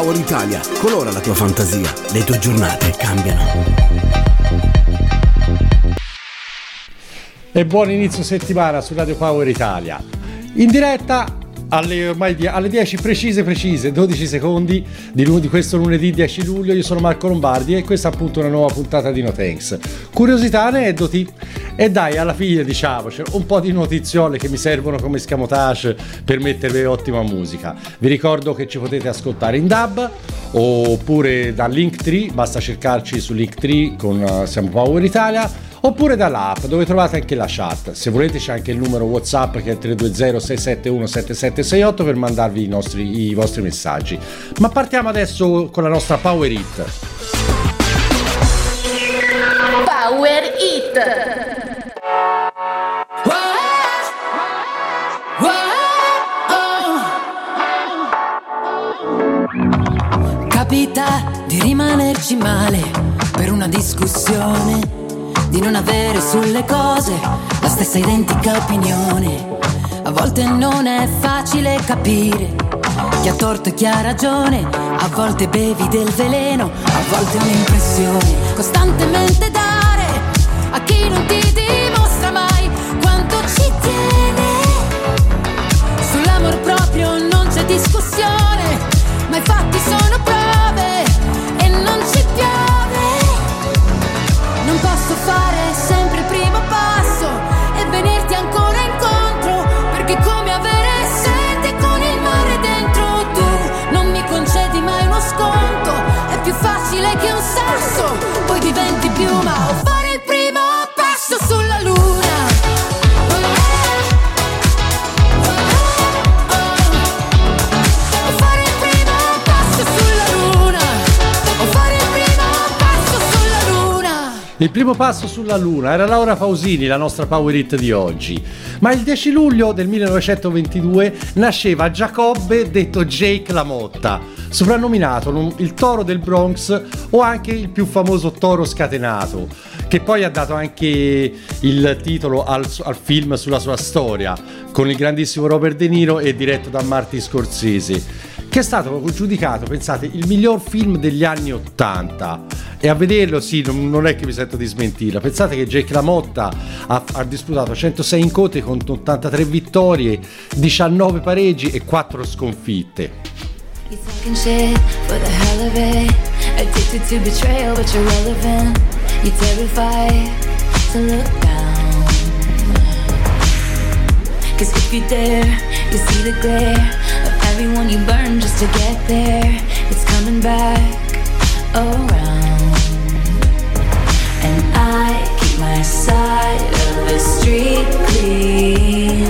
Power Italia, colora la tua fantasia, le tue giornate cambiano. E buon inizio settimana su Radio Power Italia. In diretta alle, ormai die- alle 10 precise precise 12 secondi di, lu- di questo lunedì 10 luglio io sono Marco Lombardi e questa è appunto una nuova puntata di No Thanks. Curiosità, aneddoti? E dai alla fine diciamoci un po' di notiziole che mi servono come scamotage per mettervi ottima musica. Vi ricordo che ci potete ascoltare in dub oppure da Linktree basta cercarci su Linktree con uh, Siamo Power Italia oppure dall'app dove trovate anche la chat. Se volete c'è anche il numero WhatsApp che è 320 671 7768 per mandarvi i, nostri, i vostri messaggi. Ma partiamo adesso con la nostra Power Hit. Power Hit. Capita di rimanerci male per una discussione, di non avere sulle cose la stessa identica opinione. A volte non è facile capire chi ha torto e chi ha ragione, a volte bevi del veleno, a volte un'impressione, costantemente Il primo passo sulla Luna era Laura Pausini, la nostra Power Hit di oggi. Ma il 10 luglio del 1922 nasceva Giacobbe, detto Jake Lamotta, soprannominato il toro del Bronx o anche il più famoso toro scatenato, che poi ha dato anche il titolo al, al film sulla sua storia, con il grandissimo Robert De Niro e diretto da Martin Scorsese che è stato giudicato, pensate, il miglior film degli anni 80. E a vederlo, sì, non, è che mi sento di smentirla. Pensate che Jake LaMotta ha, ha disputato 106 incontri con 83 vittorie, 19 pareggi e 4 sconfitte. You everyone you burn just to get there. It's coming back around. And I keep my side of the street clean.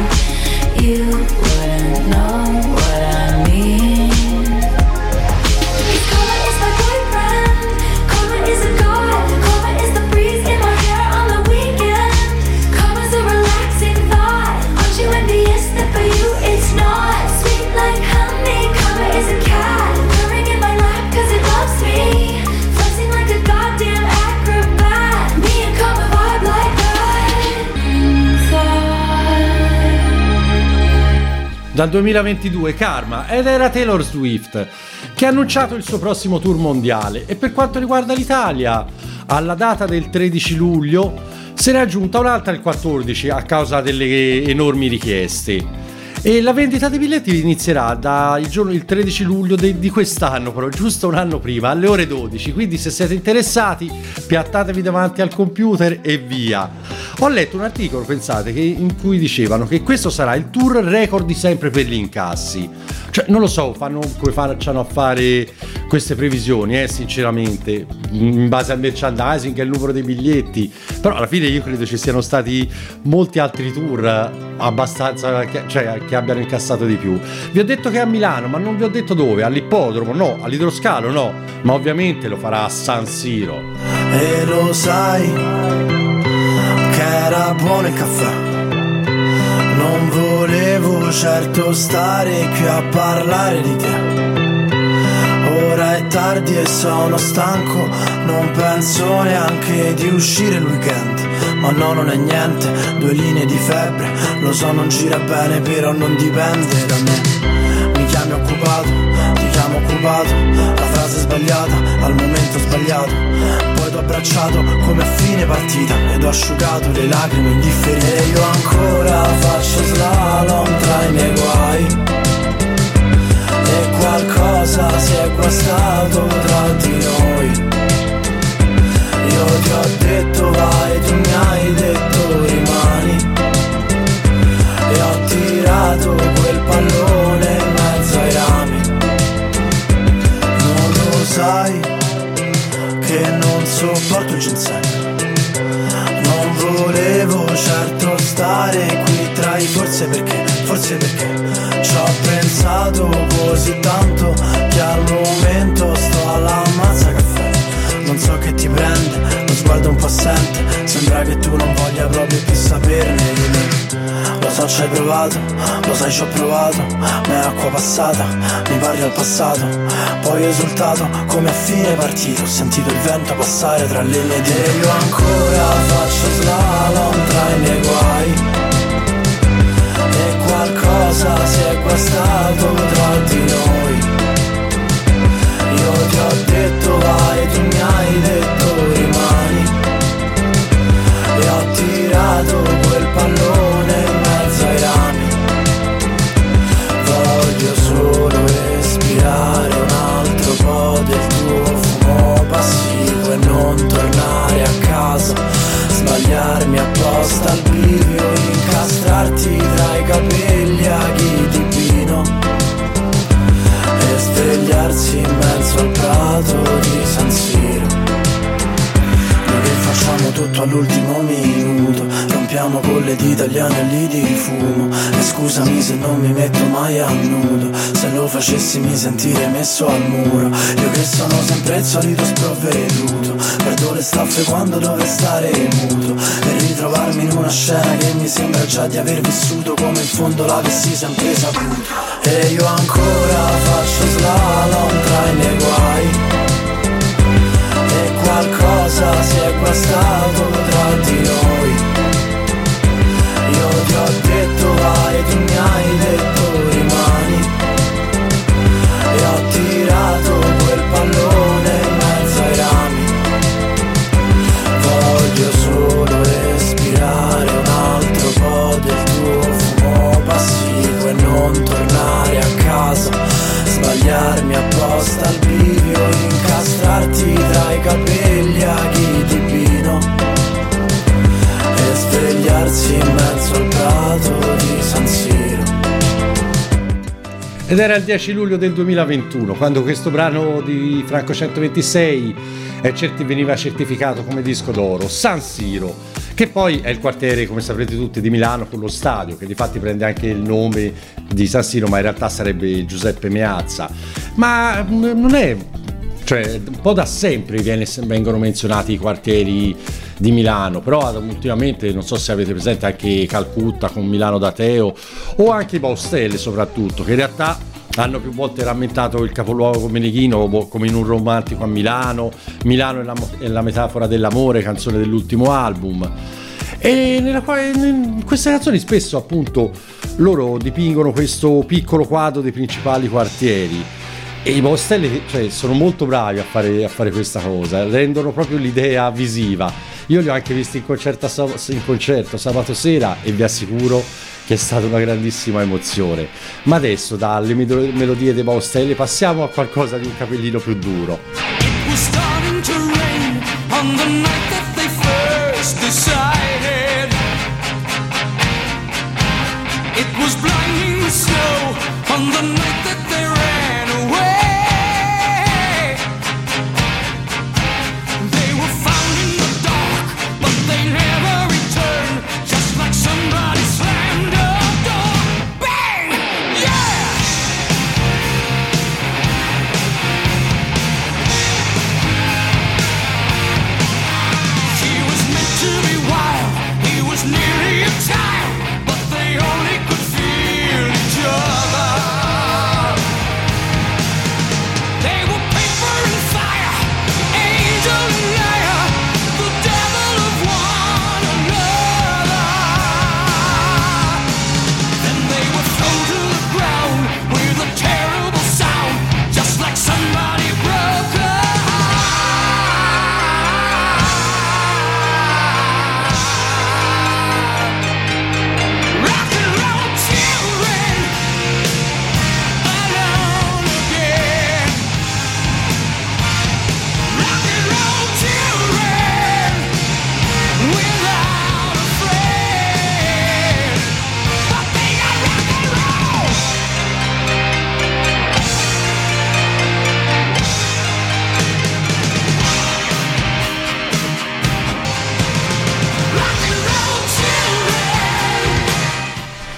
You wouldn't know Dal 2022 Karma ed era Taylor Swift che ha annunciato il suo prossimo tour mondiale. E per quanto riguarda l'Italia alla data del 13 luglio se ne è aggiunta un'altra il 14 a causa delle enormi richieste e la vendita dei biglietti inizierà dal giorno il 13 luglio de- di quest'anno, però giusto un anno prima, alle ore 12. Quindi, se siete interessati, piattatevi davanti al computer e via. Ho letto un articolo, pensate, che- in cui dicevano che questo sarà il tour record di sempre per gli incassi. Cioè, non lo so, fanno come facciano a fare queste previsioni, eh, sinceramente, in base al merchandising e al numero dei biglietti. Però alla fine io credo ci siano stati molti altri tour abbastanza che, cioè, che abbiano incassato di più. Vi ho detto che è a Milano, ma non vi ho detto dove, all'ippodromo, no, all'idroscalo, no, ma ovviamente lo farà a San Siro. E lo sai che era buono il caffè. Non volevo certo stare qui a parlare di te. Ora è tardi e sono stanco, non penso neanche di uscire il weekend. Ma no, non è niente, due linee di febbre, lo so non gira bene, però non dipende da me. Mi chiami occupato, ti chiamo occupato, sbagliata, al momento sbagliato. Poi t'ho abbracciato come a fine partita ed ho asciugato le lacrime indifferite. E io ancora faccio slalom tra i miei guai. Qualcosa si è guastato tra di noi. Ci hai provato, lo sai ci ho provato, ma è acqua passata, mi parli al passato. Poi esultato come a fine partita, ho sentito il vento passare tra le mie io ancora faccio slalom tra i miei guai. E qualcosa si è guastato tra di noi. Io ti ho detto vai, tu mi hai detto rimani. E ho tirato apposta al bivio, incastrarti tra i capelli aghi di vino e svegliarsi in mezzo al prato di San Siro. Noi che facciamo tutto all'ultimo minuto Rompiamo con le dita gli anelli di fumo E scusami se non mi metto mai a nudo Se lo facessi mi sentirei messo al muro Io che sono sempre il solito sprovveduto Perdo le staffe quando dovrei stare muto E ritrovarmi in una scena che mi sembra già di aver vissuto Come in fondo l'avessi sempre saputo E io ancora faccio slalom tra i miei guai e qualcosa si è guastato tra di noi. Io ti ho detto vai, tu mi hai detto rimani. E ho tirato quel pallone Sbagliarmi apposta al bivio, incastrarti tra i capelli aghi di vino e svegliarsi in mezzo al prato di San Siro. Ed era il 10 luglio del 2021, quando questo brano di Franco 126 è certi- veniva certificato come disco d'oro, San Siro, che poi è il quartiere, come saprete tutti, di Milano con lo stadio, che di fatti prende anche il nome di San Siro, ma in realtà sarebbe Giuseppe Meazza. Ma mm, non è cioè un po' da sempre viene- vengono menzionati i quartieri di Milano, però ultimamente non so se avete presente anche Calcutta con Milano d'Ateo o anche i Baustelle soprattutto, che in realtà hanno più volte rammentato il capoluogo meneghino bo- come in un romantico a Milano, Milano è la, è la metafora dell'amore, canzone dell'ultimo album. E nella quale, in queste canzoni spesso appunto loro dipingono questo piccolo quadro dei principali quartieri e i Bostelli cioè, sono molto bravi a fare, a fare questa cosa, rendono proprio l'idea visiva. Io li ho anche visti in concerto, in concerto sabato sera e vi assicuro che è stata una grandissima emozione. Ma adesso dalle melo- melodie dei Baustelli passiamo a qualcosa di un capellino più duro. It was blinding snow on the night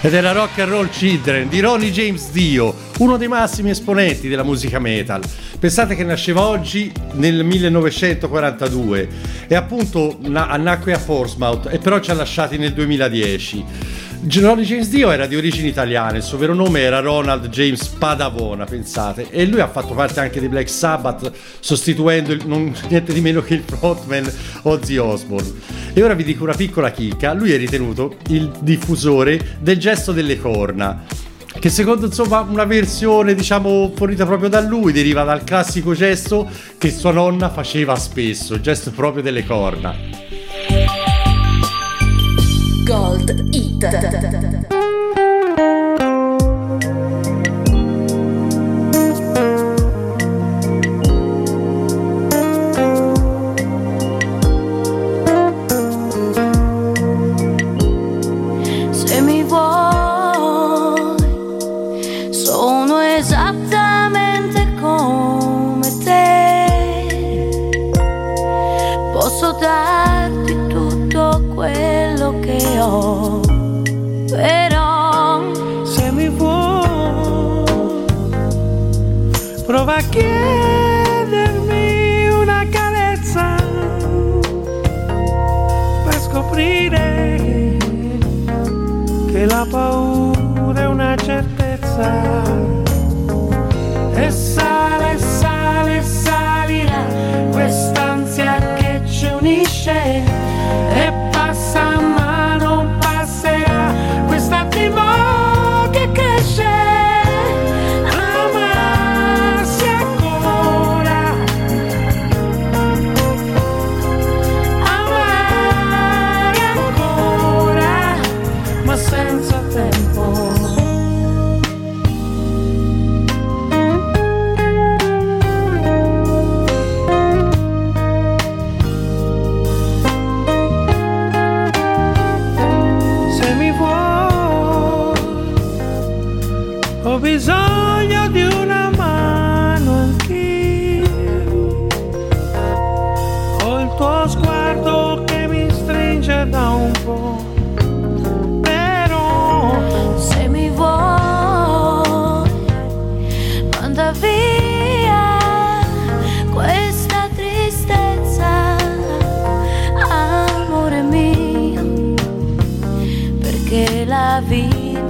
Ed era Rock and Roll Children di Ronnie James Dio, uno dei massimi esponenti della musica metal. Pensate che nasceva oggi nel 1942 e appunto na- nacque a Portsmouth e però ci ha lasciati nel 2010. Ronnie James Dio era di origini italiane, il suo vero nome era Ronald James Padavona, pensate, e lui ha fatto parte anche di Black Sabbath, sostituendo il- non, niente di meno che il frontman Ozzy Osbourne. E ora vi dico una piccola chicca, lui è ritenuto il diffusore del gesto delle corna. Che secondo insomma una versione diciamo fornita proprio da lui deriva dal classico gesto che sua nonna faceva spesso, il gesto proprio delle corna. Gold Hit. Prova a chiedermi una carezza per scoprire che la paura è una certezza.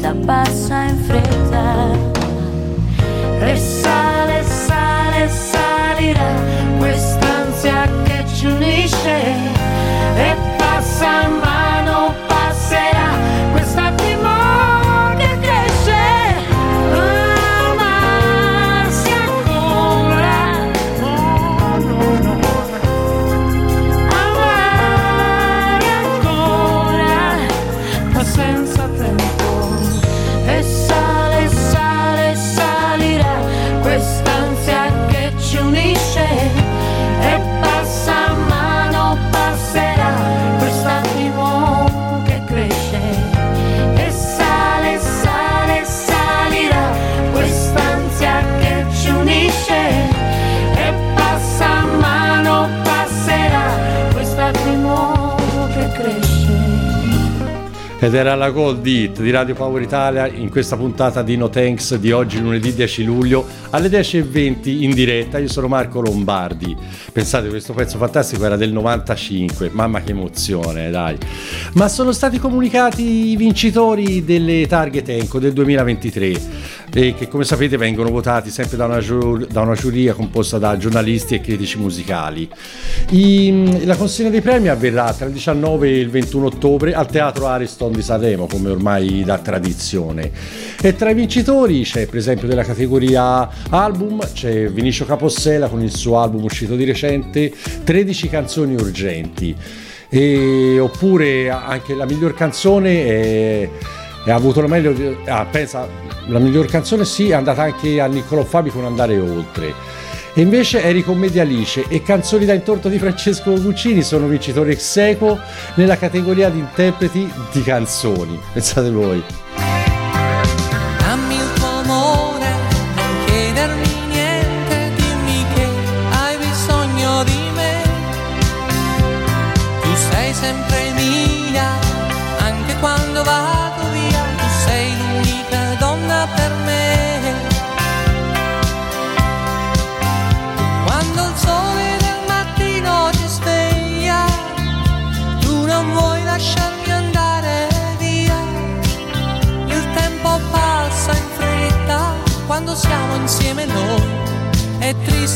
Vita passa in fretta. E sale, sale, salirà quest'ansia che ci unisce e passa ma Ed era la Gold Hit di Radio Power Italia in questa puntata di No Thanks di oggi lunedì 10 luglio alle 10.20 in diretta. Io sono Marco Lombardi. Pensate, questo pezzo fantastico era del 95. Mamma che emozione, dai. Ma sono stati comunicati i vincitori delle Target Enco del 2023 e che come sapete vengono votati sempre da una, giur- da una giuria composta da giornalisti e critici musicali. I- la consegna dei premi avverrà tra il 19 e il 21 ottobre al Teatro Ariston di Sanremo, come ormai da tradizione. E tra i vincitori c'è per esempio della categoria album, c'è Vinicio Capossela con il suo album uscito di recente, 13 canzoni urgenti. E, oppure anche la miglior canzone è, è- ha avuto la meglio ah, pensa la miglior canzone sì è andata anche a Niccolò Fabi con Andare Oltre. E invece Enrico Medialice e Canzoni da intorto di Francesco Guccini sono vincitori ex equo nella categoria di interpreti di canzoni. Pensate voi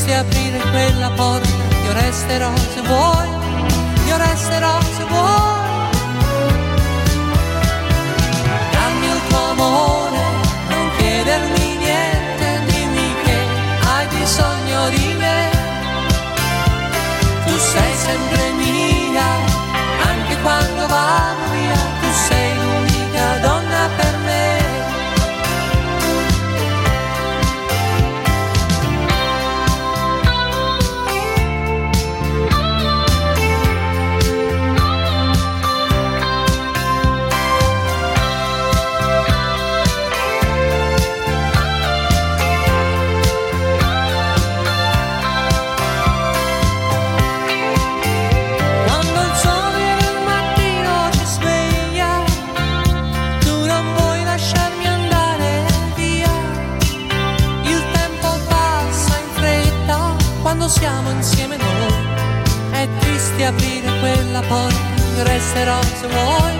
tristi aprire quella porta, io resterò se vuoi, io resterò se vuoi. Dammi il tuo amore, non chiedermi niente, dimmi che hai bisogno di me. Tu sei sempre mia, quella porta, resterò se vuoi,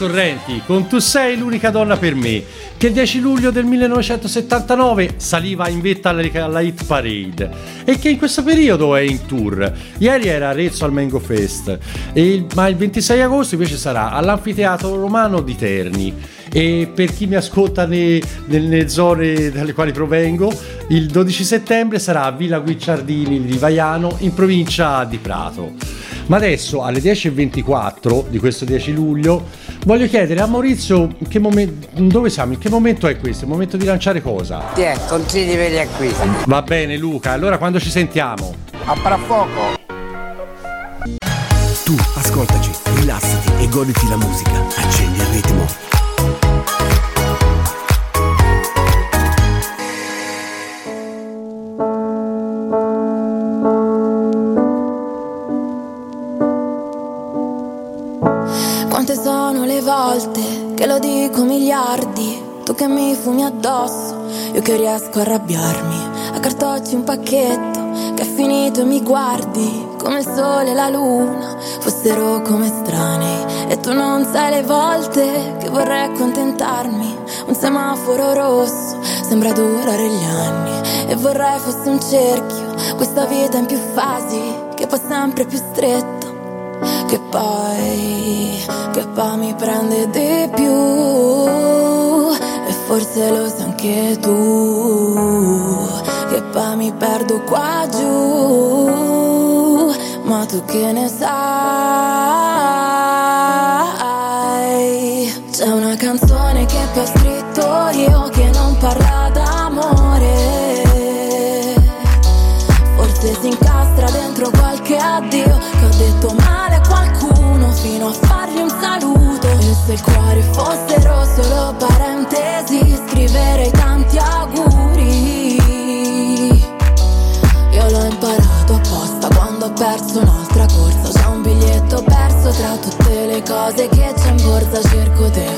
Sorrenti, con Tu sei l'unica donna per me, che il 10 luglio del 1979 saliva in vetta alla, Hit Parade e che in questo periodo è in tour. Ieri era a Arezzo al Mango Fest, il- ma il 26 agosto invece sarà all'Anfiteatro Romano di Terni. E per chi mi ascolta ne- nelle zone dalle quali provengo, il 12 settembre sarà a Villa Guicciardini di Vaiano in provincia di Prato. Ma adesso alle 10.24 di questo 10 luglio voglio chiedere a Maurizio momen- dove siamo, in che momento è questo? Il momento di lanciare cosa? Ti è, consigli per gli acquisti. Va bene Luca, allora quando ci sentiamo? A fra poco. Tu ascoltaci, rilassati e goditi la musica. Accendi il ritmo. Che mi fumi addosso, io che riesco a arrabbiarmi, a cartocci un pacchetto che è finito e mi guardi come il sole e la luna fossero come estranei e tu non sai le volte che vorrei accontentarmi, un semaforo rosso sembra durare gli anni. E vorrei fosse un cerchio, questa vita in più fasi che poi sempre più stretta che poi, che poi mi prende di più forse lo sai anche tu che poi mi perdo qua giù. Ma tu che ne sai? C'è una canzone che poi ho scritto io che non parla d'amore. Forse si incastra dentro qualche addio Che ho detto male a qualcuno Fino a se il cuore fossero solo parentesi Scriverei tanti auguri. Io l'ho imparato apposta Quando ho perso un'altra corsa. C'è un biglietto perso tra tutte le cose che c'è in borsa Cerco te.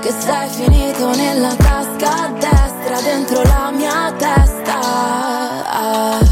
Che sei finito nella tasca a destra dentro la mia testa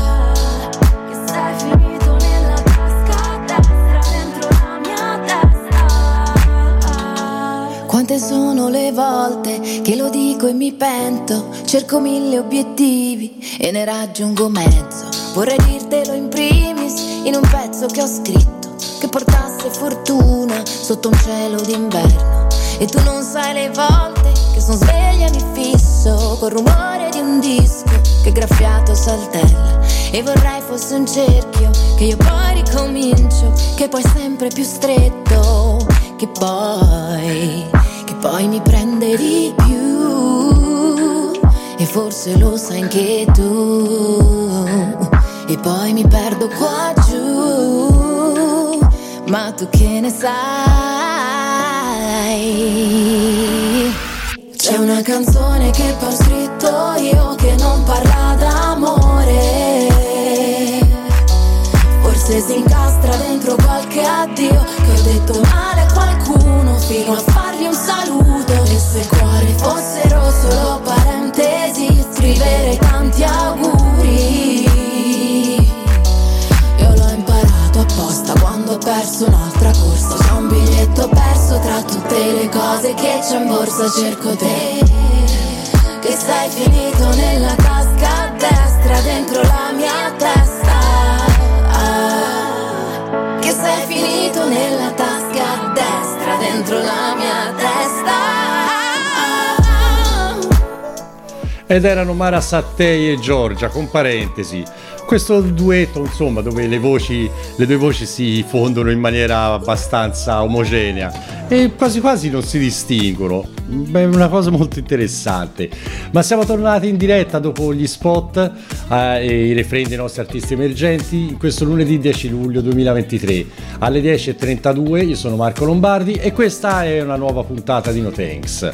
quante sono le volte che lo dico e mi pento, cerco mille obiettivi e ne raggiungo mezzo. Vorrei dirtelo in primis in un pezzo che ho scritto, che portasse fortuna sotto un cielo d'inverno. E tu non sai le volte che sono sveglia e mi fisso col rumore di un disco che graffiato saltella. E vorrei fosse un cerchio che io poi ricomincio, che poi sempre più stretto, che poi, poi mi prende di più. E forse lo sai anche tu. E poi mi perdo qua giù. Ma tu che ne sai? C'è una canzone che ho scritto io che non parla d'amore. Forse si incastra dentro qualche addio che ho detto male a qualcuno fino a fargli un saluto. E se il cuore fossero solo parentesi, scrivere tanti auguri. Io l'ho imparato apposta quando ho perso un'altra corsa. C'è un biglietto perso tra tutte le cose che c'è in borsa. Cerco te, che sei finito nella tasca a destra, dentro la mia testa. Che sei finito nella tasca destra, dentro la mia testa. Ed erano Mara Sattei e Giorgia, con parentesi. Questo duetto, insomma, dove le voci, le due voci si fondono in maniera abbastanza omogenea e quasi quasi non si distinguono. Beh, una cosa molto interessante. Ma siamo tornati in diretta dopo gli spot eh, e i refrain dei nostri artisti emergenti questo lunedì 10 luglio 2023 alle 10.32. Io sono Marco Lombardi e questa è una nuova puntata di No Thanks.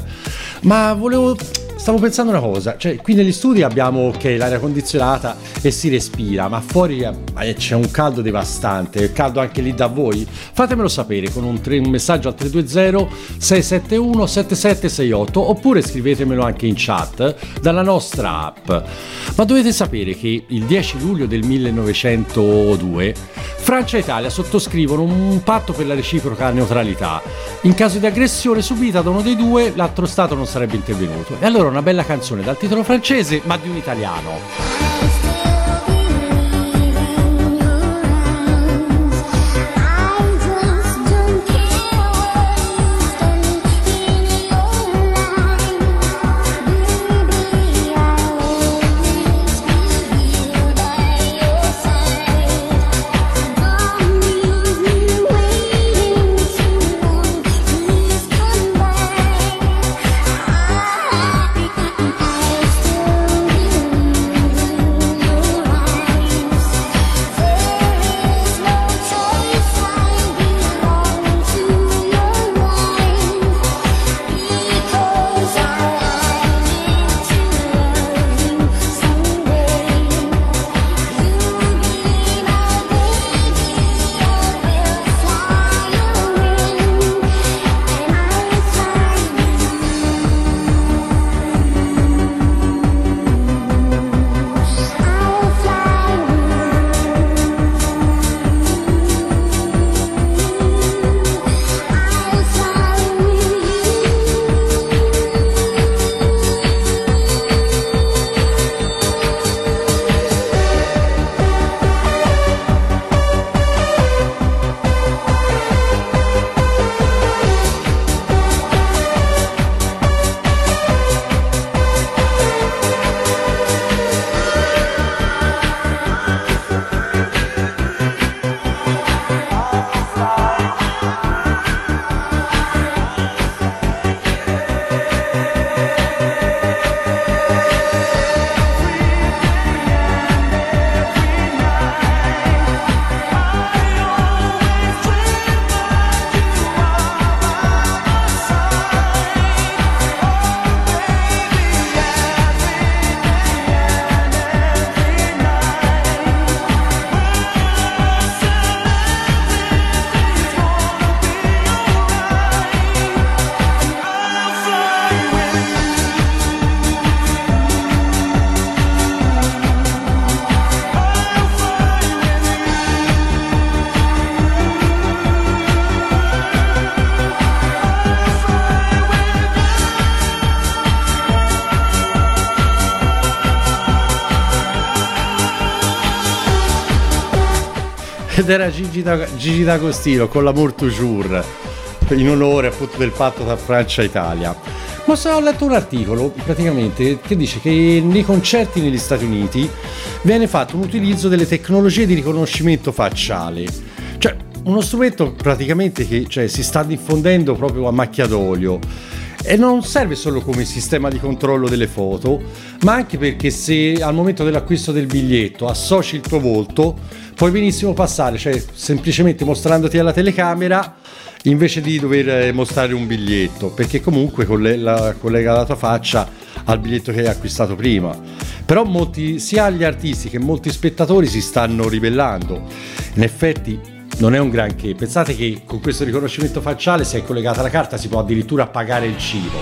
Ma volevo Stavo pensando una cosa, cioè qui negli studi abbiamo ok l'aria condizionata e si respira, ma fuori eh, c'è un caldo devastante, è caldo anche lì da voi? Fatemelo sapere con un, tre- un messaggio al 320 671 7768 oppure scrivetemelo anche in chat dalla nostra app. Ma dovete sapere che il 10 luglio del 1902 Francia e Italia sottoscrivono un patto per la reciproca neutralità. In caso di aggressione subita da uno dei due, l'altro Stato non sarebbe intervenuto. E allora una bella canzone dal titolo francese, ma di un italiano. Era Gigi, Da- Gigi D'Agostino con l'Amour Toujours in onore appunto del patto tra Francia e Italia. Ma se ho letto un articolo praticamente che dice che nei concerti negli Stati Uniti viene fatto un utilizzo delle tecnologie di riconoscimento facciale. Cioè, uno strumento praticamente che cioè, si sta diffondendo proprio a macchia d'olio. E non serve solo come sistema di controllo delle foto, ma anche perché se al momento dell'acquisto del biglietto associ il tuo volto, puoi benissimo passare, cioè semplicemente mostrandoti alla telecamera invece di dover eh, mostrare un biglietto, perché comunque collega la tua faccia al biglietto che hai acquistato prima. Però molti, sia gli artisti che molti spettatori si stanno ribellando. In effetti non è un granché. Pensate che con questo riconoscimento facciale, se è collegata la carta, si può addirittura pagare il cibo.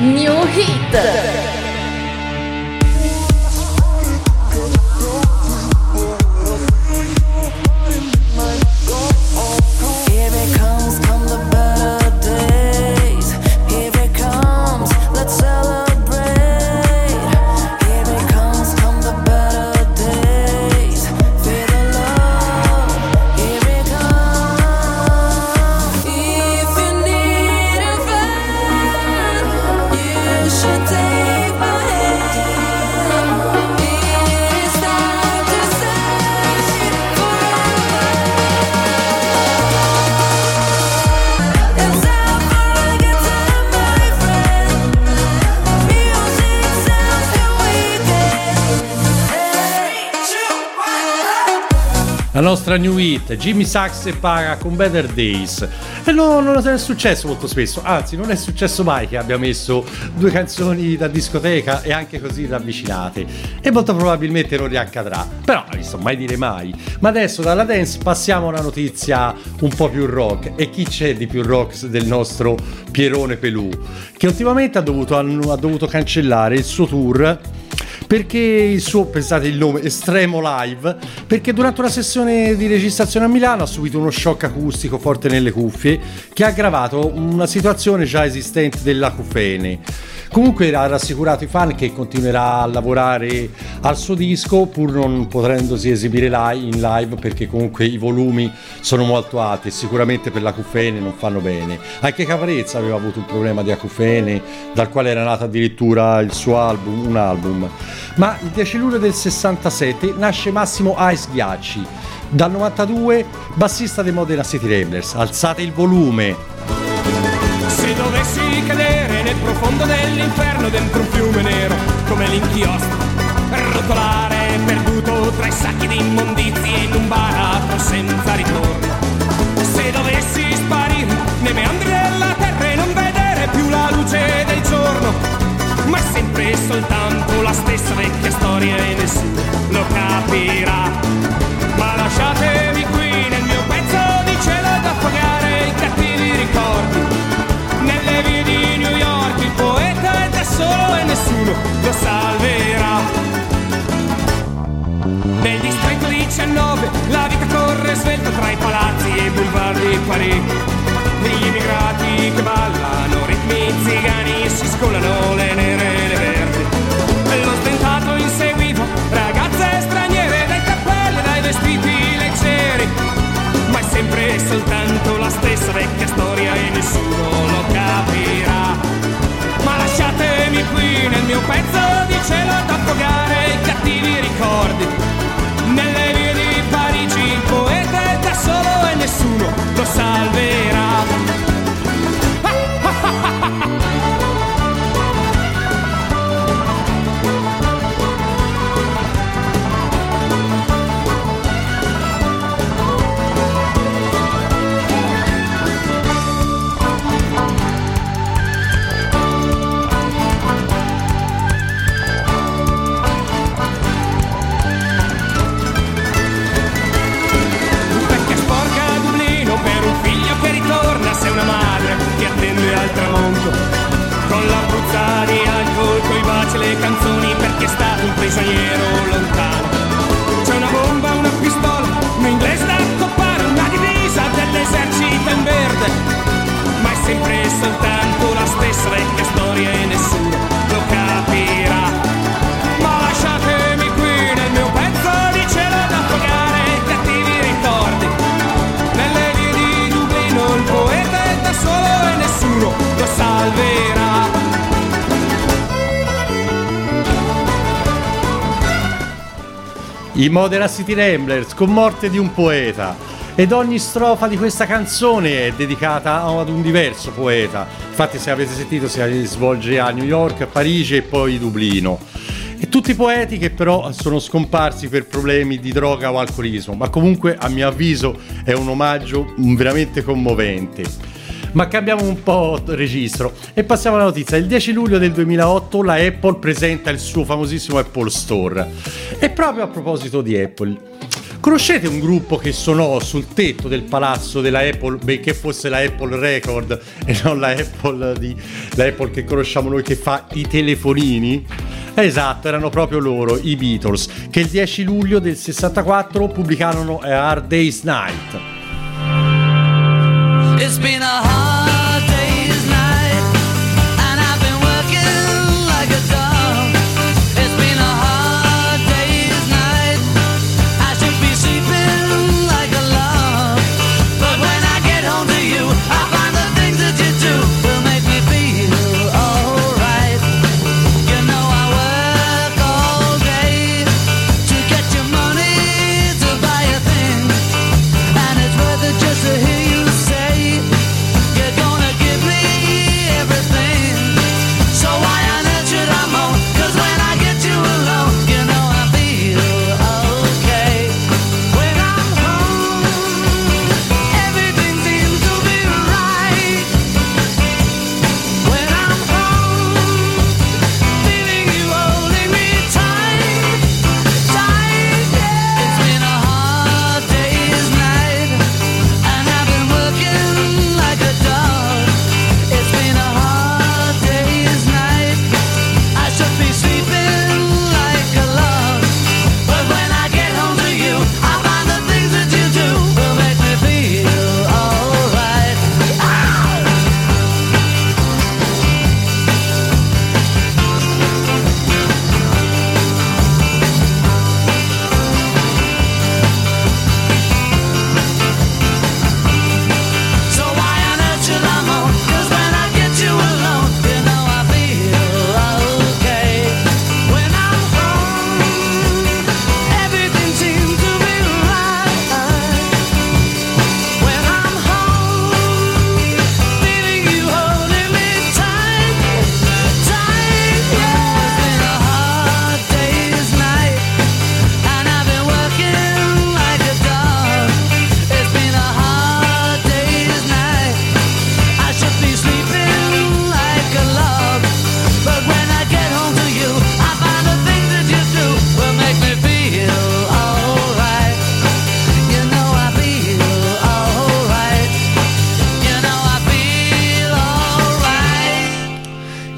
New Hit. Nostra new hit, Jimmy Sachs e Paga con Better Days. E no, non è successo molto spesso, anzi non è successo mai che abbia messo due canzoni da discoteca e anche così ravvicinate. E molto probabilmente non riaccadrà. Però, non mai dire mai. Ma adesso dalla dance passiamo a una notizia un po' più rock. E chi c'è di più rock del nostro Pierone Pelù? Che ultimamente ha dovuto, ha dovuto cancellare il suo tour perché il suo, pensate il nome, Estremo Live, perché durante una sessione di registrazione a Milano ha subito uno shock acustico forte nelle cuffie che ha aggravato una situazione già esistente dell'acufene. Comunque ha rassicurato i fan che continuerà a lavorare al suo disco pur non potrendosi esibire in live perché comunque i volumi sono molto alti e sicuramente per l'acufene non fanno bene. Anche Caparezza aveva avuto un problema di acufene dal quale era nato addirittura il suo album, un album. Ma il 10 luglio del 67 nasce Massimo Ice Ghiacci. Dal 92 bassista dei Modena City Ramblers. Alzate il volume. Se dovessi cadere nel profondo dell'inferno dentro un fiume nero come l'inchiostro, rotolare perduto tra i sacchi di immondizie boulevard di Parigi. Gli immigrati che ballano, ritmi zigani e si scolano le nere e le verdi. Lo stentato inseguiva ragazze straniere dai cappelli e dai vestiti leggeri. Ma è sempre e soltanto la stessa vecchia storia e nessuno lo capirà. Ma lasciatemi qui nel mio pezzo Modena City Ramblers con Morte di un poeta. Ed ogni strofa di questa canzone è dedicata ad un diverso poeta. Infatti, se avete sentito, si svolge a New York, a Parigi e poi Dublino. E tutti poeti che però sono scomparsi per problemi di droga o alcolismo, ma comunque a mio avviso è un omaggio veramente commovente. Ma cambiamo un po' registro e passiamo alla notizia. Il 10 luglio del 2008 la Apple presenta il suo famosissimo Apple Store. E proprio a proposito di Apple, Conoscete un gruppo che suonò sul tetto del palazzo della Apple, benché fosse la Apple Record e non la Apple, di, la Apple che conosciamo noi che fa i telefonini? Esatto, erano proprio loro, i Beatles, che il 10 luglio del 64 pubblicarono Hard Day's Night. It's been a hard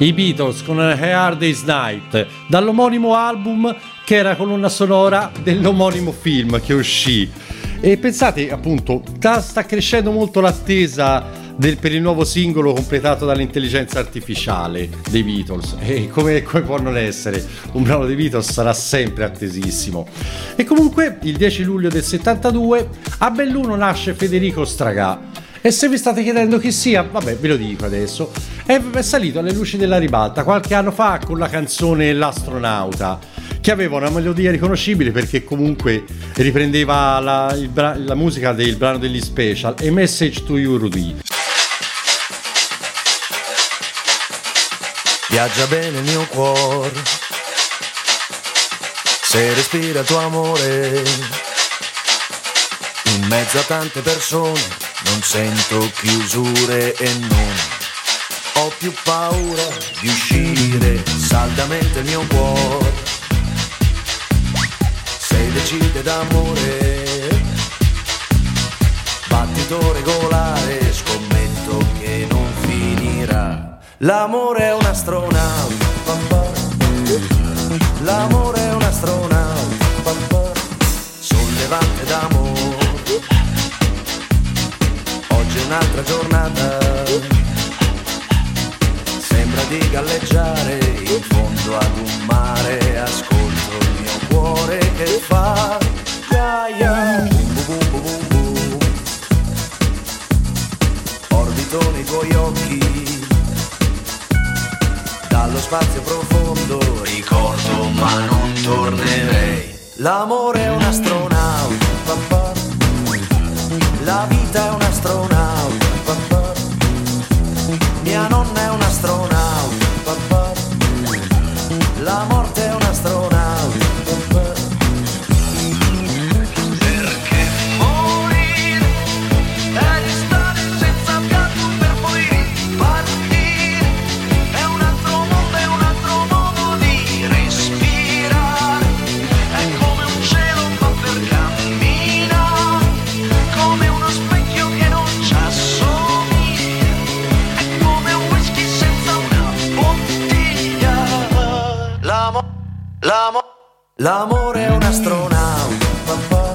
I Beatles con A Hard Day's Night, dall'omonimo album che era colonna sonora dell'omonimo film che uscì. E pensate, appunto, sta, crescendo molto l'attesa del- per il nuovo singolo completato dall'intelligenza artificiale dei Beatles. E come, come può non essere? Un brano dei Beatles sarà sempre attesissimo. E comunque, il 10 luglio del 72, a Belluno nasce Federico Stragà. E se vi state chiedendo chi sia, vabbè, ve lo dico adesso. È, è salito alle luci della ribalta qualche anno fa con la canzone L'astronauta, che aveva una melodia riconoscibile perché comunque riprendeva la, bra- la musica del brano degli special A Message to You Rudy. Viaggia bene il mio cuore, se respira tuo amore, in mezzo a tante persone non sento chiusure e non ho più paura di uscire saldamente il mio cuore, se decide d'amore, battito regolare, scommetto che non finirà. L'amore è un astronauta, l'amore è un astronauta, sollevante d'amore un'altra giornata. Sembra di galleggiare in fondo ad un mare. Ascolto il mio cuore che fa Gaia. Orbito nei tuoi occhi. Dallo spazio profondo Ricordo ma non tornerei. L'amore è un'astronauta, papà. La vita è un'astronauta. poltrona L'amore è un astronauta,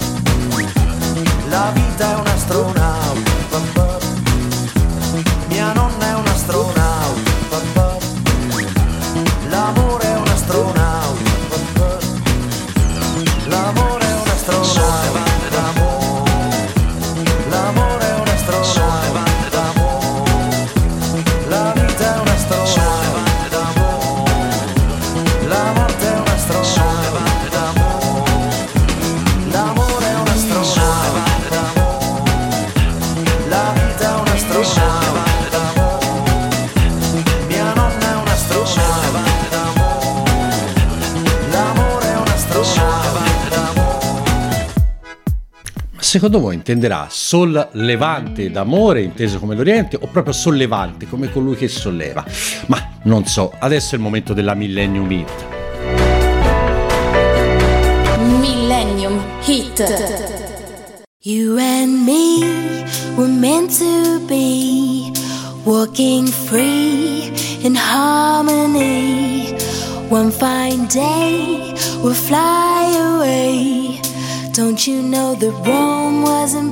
la vita è un astronauta. secondo voi intenderà sollevante d'amore, inteso come l'Oriente, o proprio sollevante, come colui che solleva? Ma non so, adesso è il momento della Millennium Hit. Millennium Hit. You and me were meant to be walking free in harmony. One fine day we'll fly away. Don't you know that Rome wasn't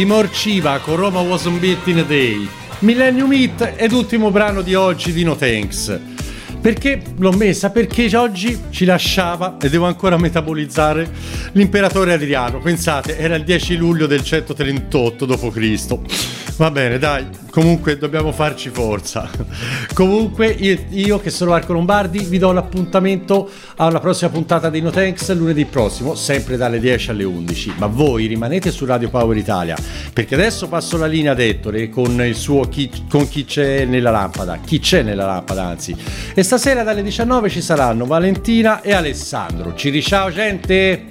I Morciva con Roma Wasn't Built in a Day. Millennium Hit ed ultimo brano di oggi di No Thanks. Perché l'ho messa? Perché oggi ci lasciava e devo ancora metabolizzare l'imperatore Adriano. Pensate, era il 10 luglio del 138 d.C. Va bene, dai, comunque dobbiamo farci forza. comunque io, io, che sono Marco Lombardi vi do l'appuntamento alla prossima puntata di No Thanks lunedì prossimo, sempre dalle 10 alle 11. Ma voi rimanete su Radio Power Italia, perché adesso passo la linea ad Ettore con il suo chi, con chi c'è nella lampada, chi c'è nella lampada anzi. E stasera dalle 19 ci saranno Valentina e Alessandro. Ci riciao gente!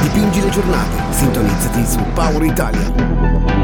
Dipingi le giornate, sintonizzati su Power Italia.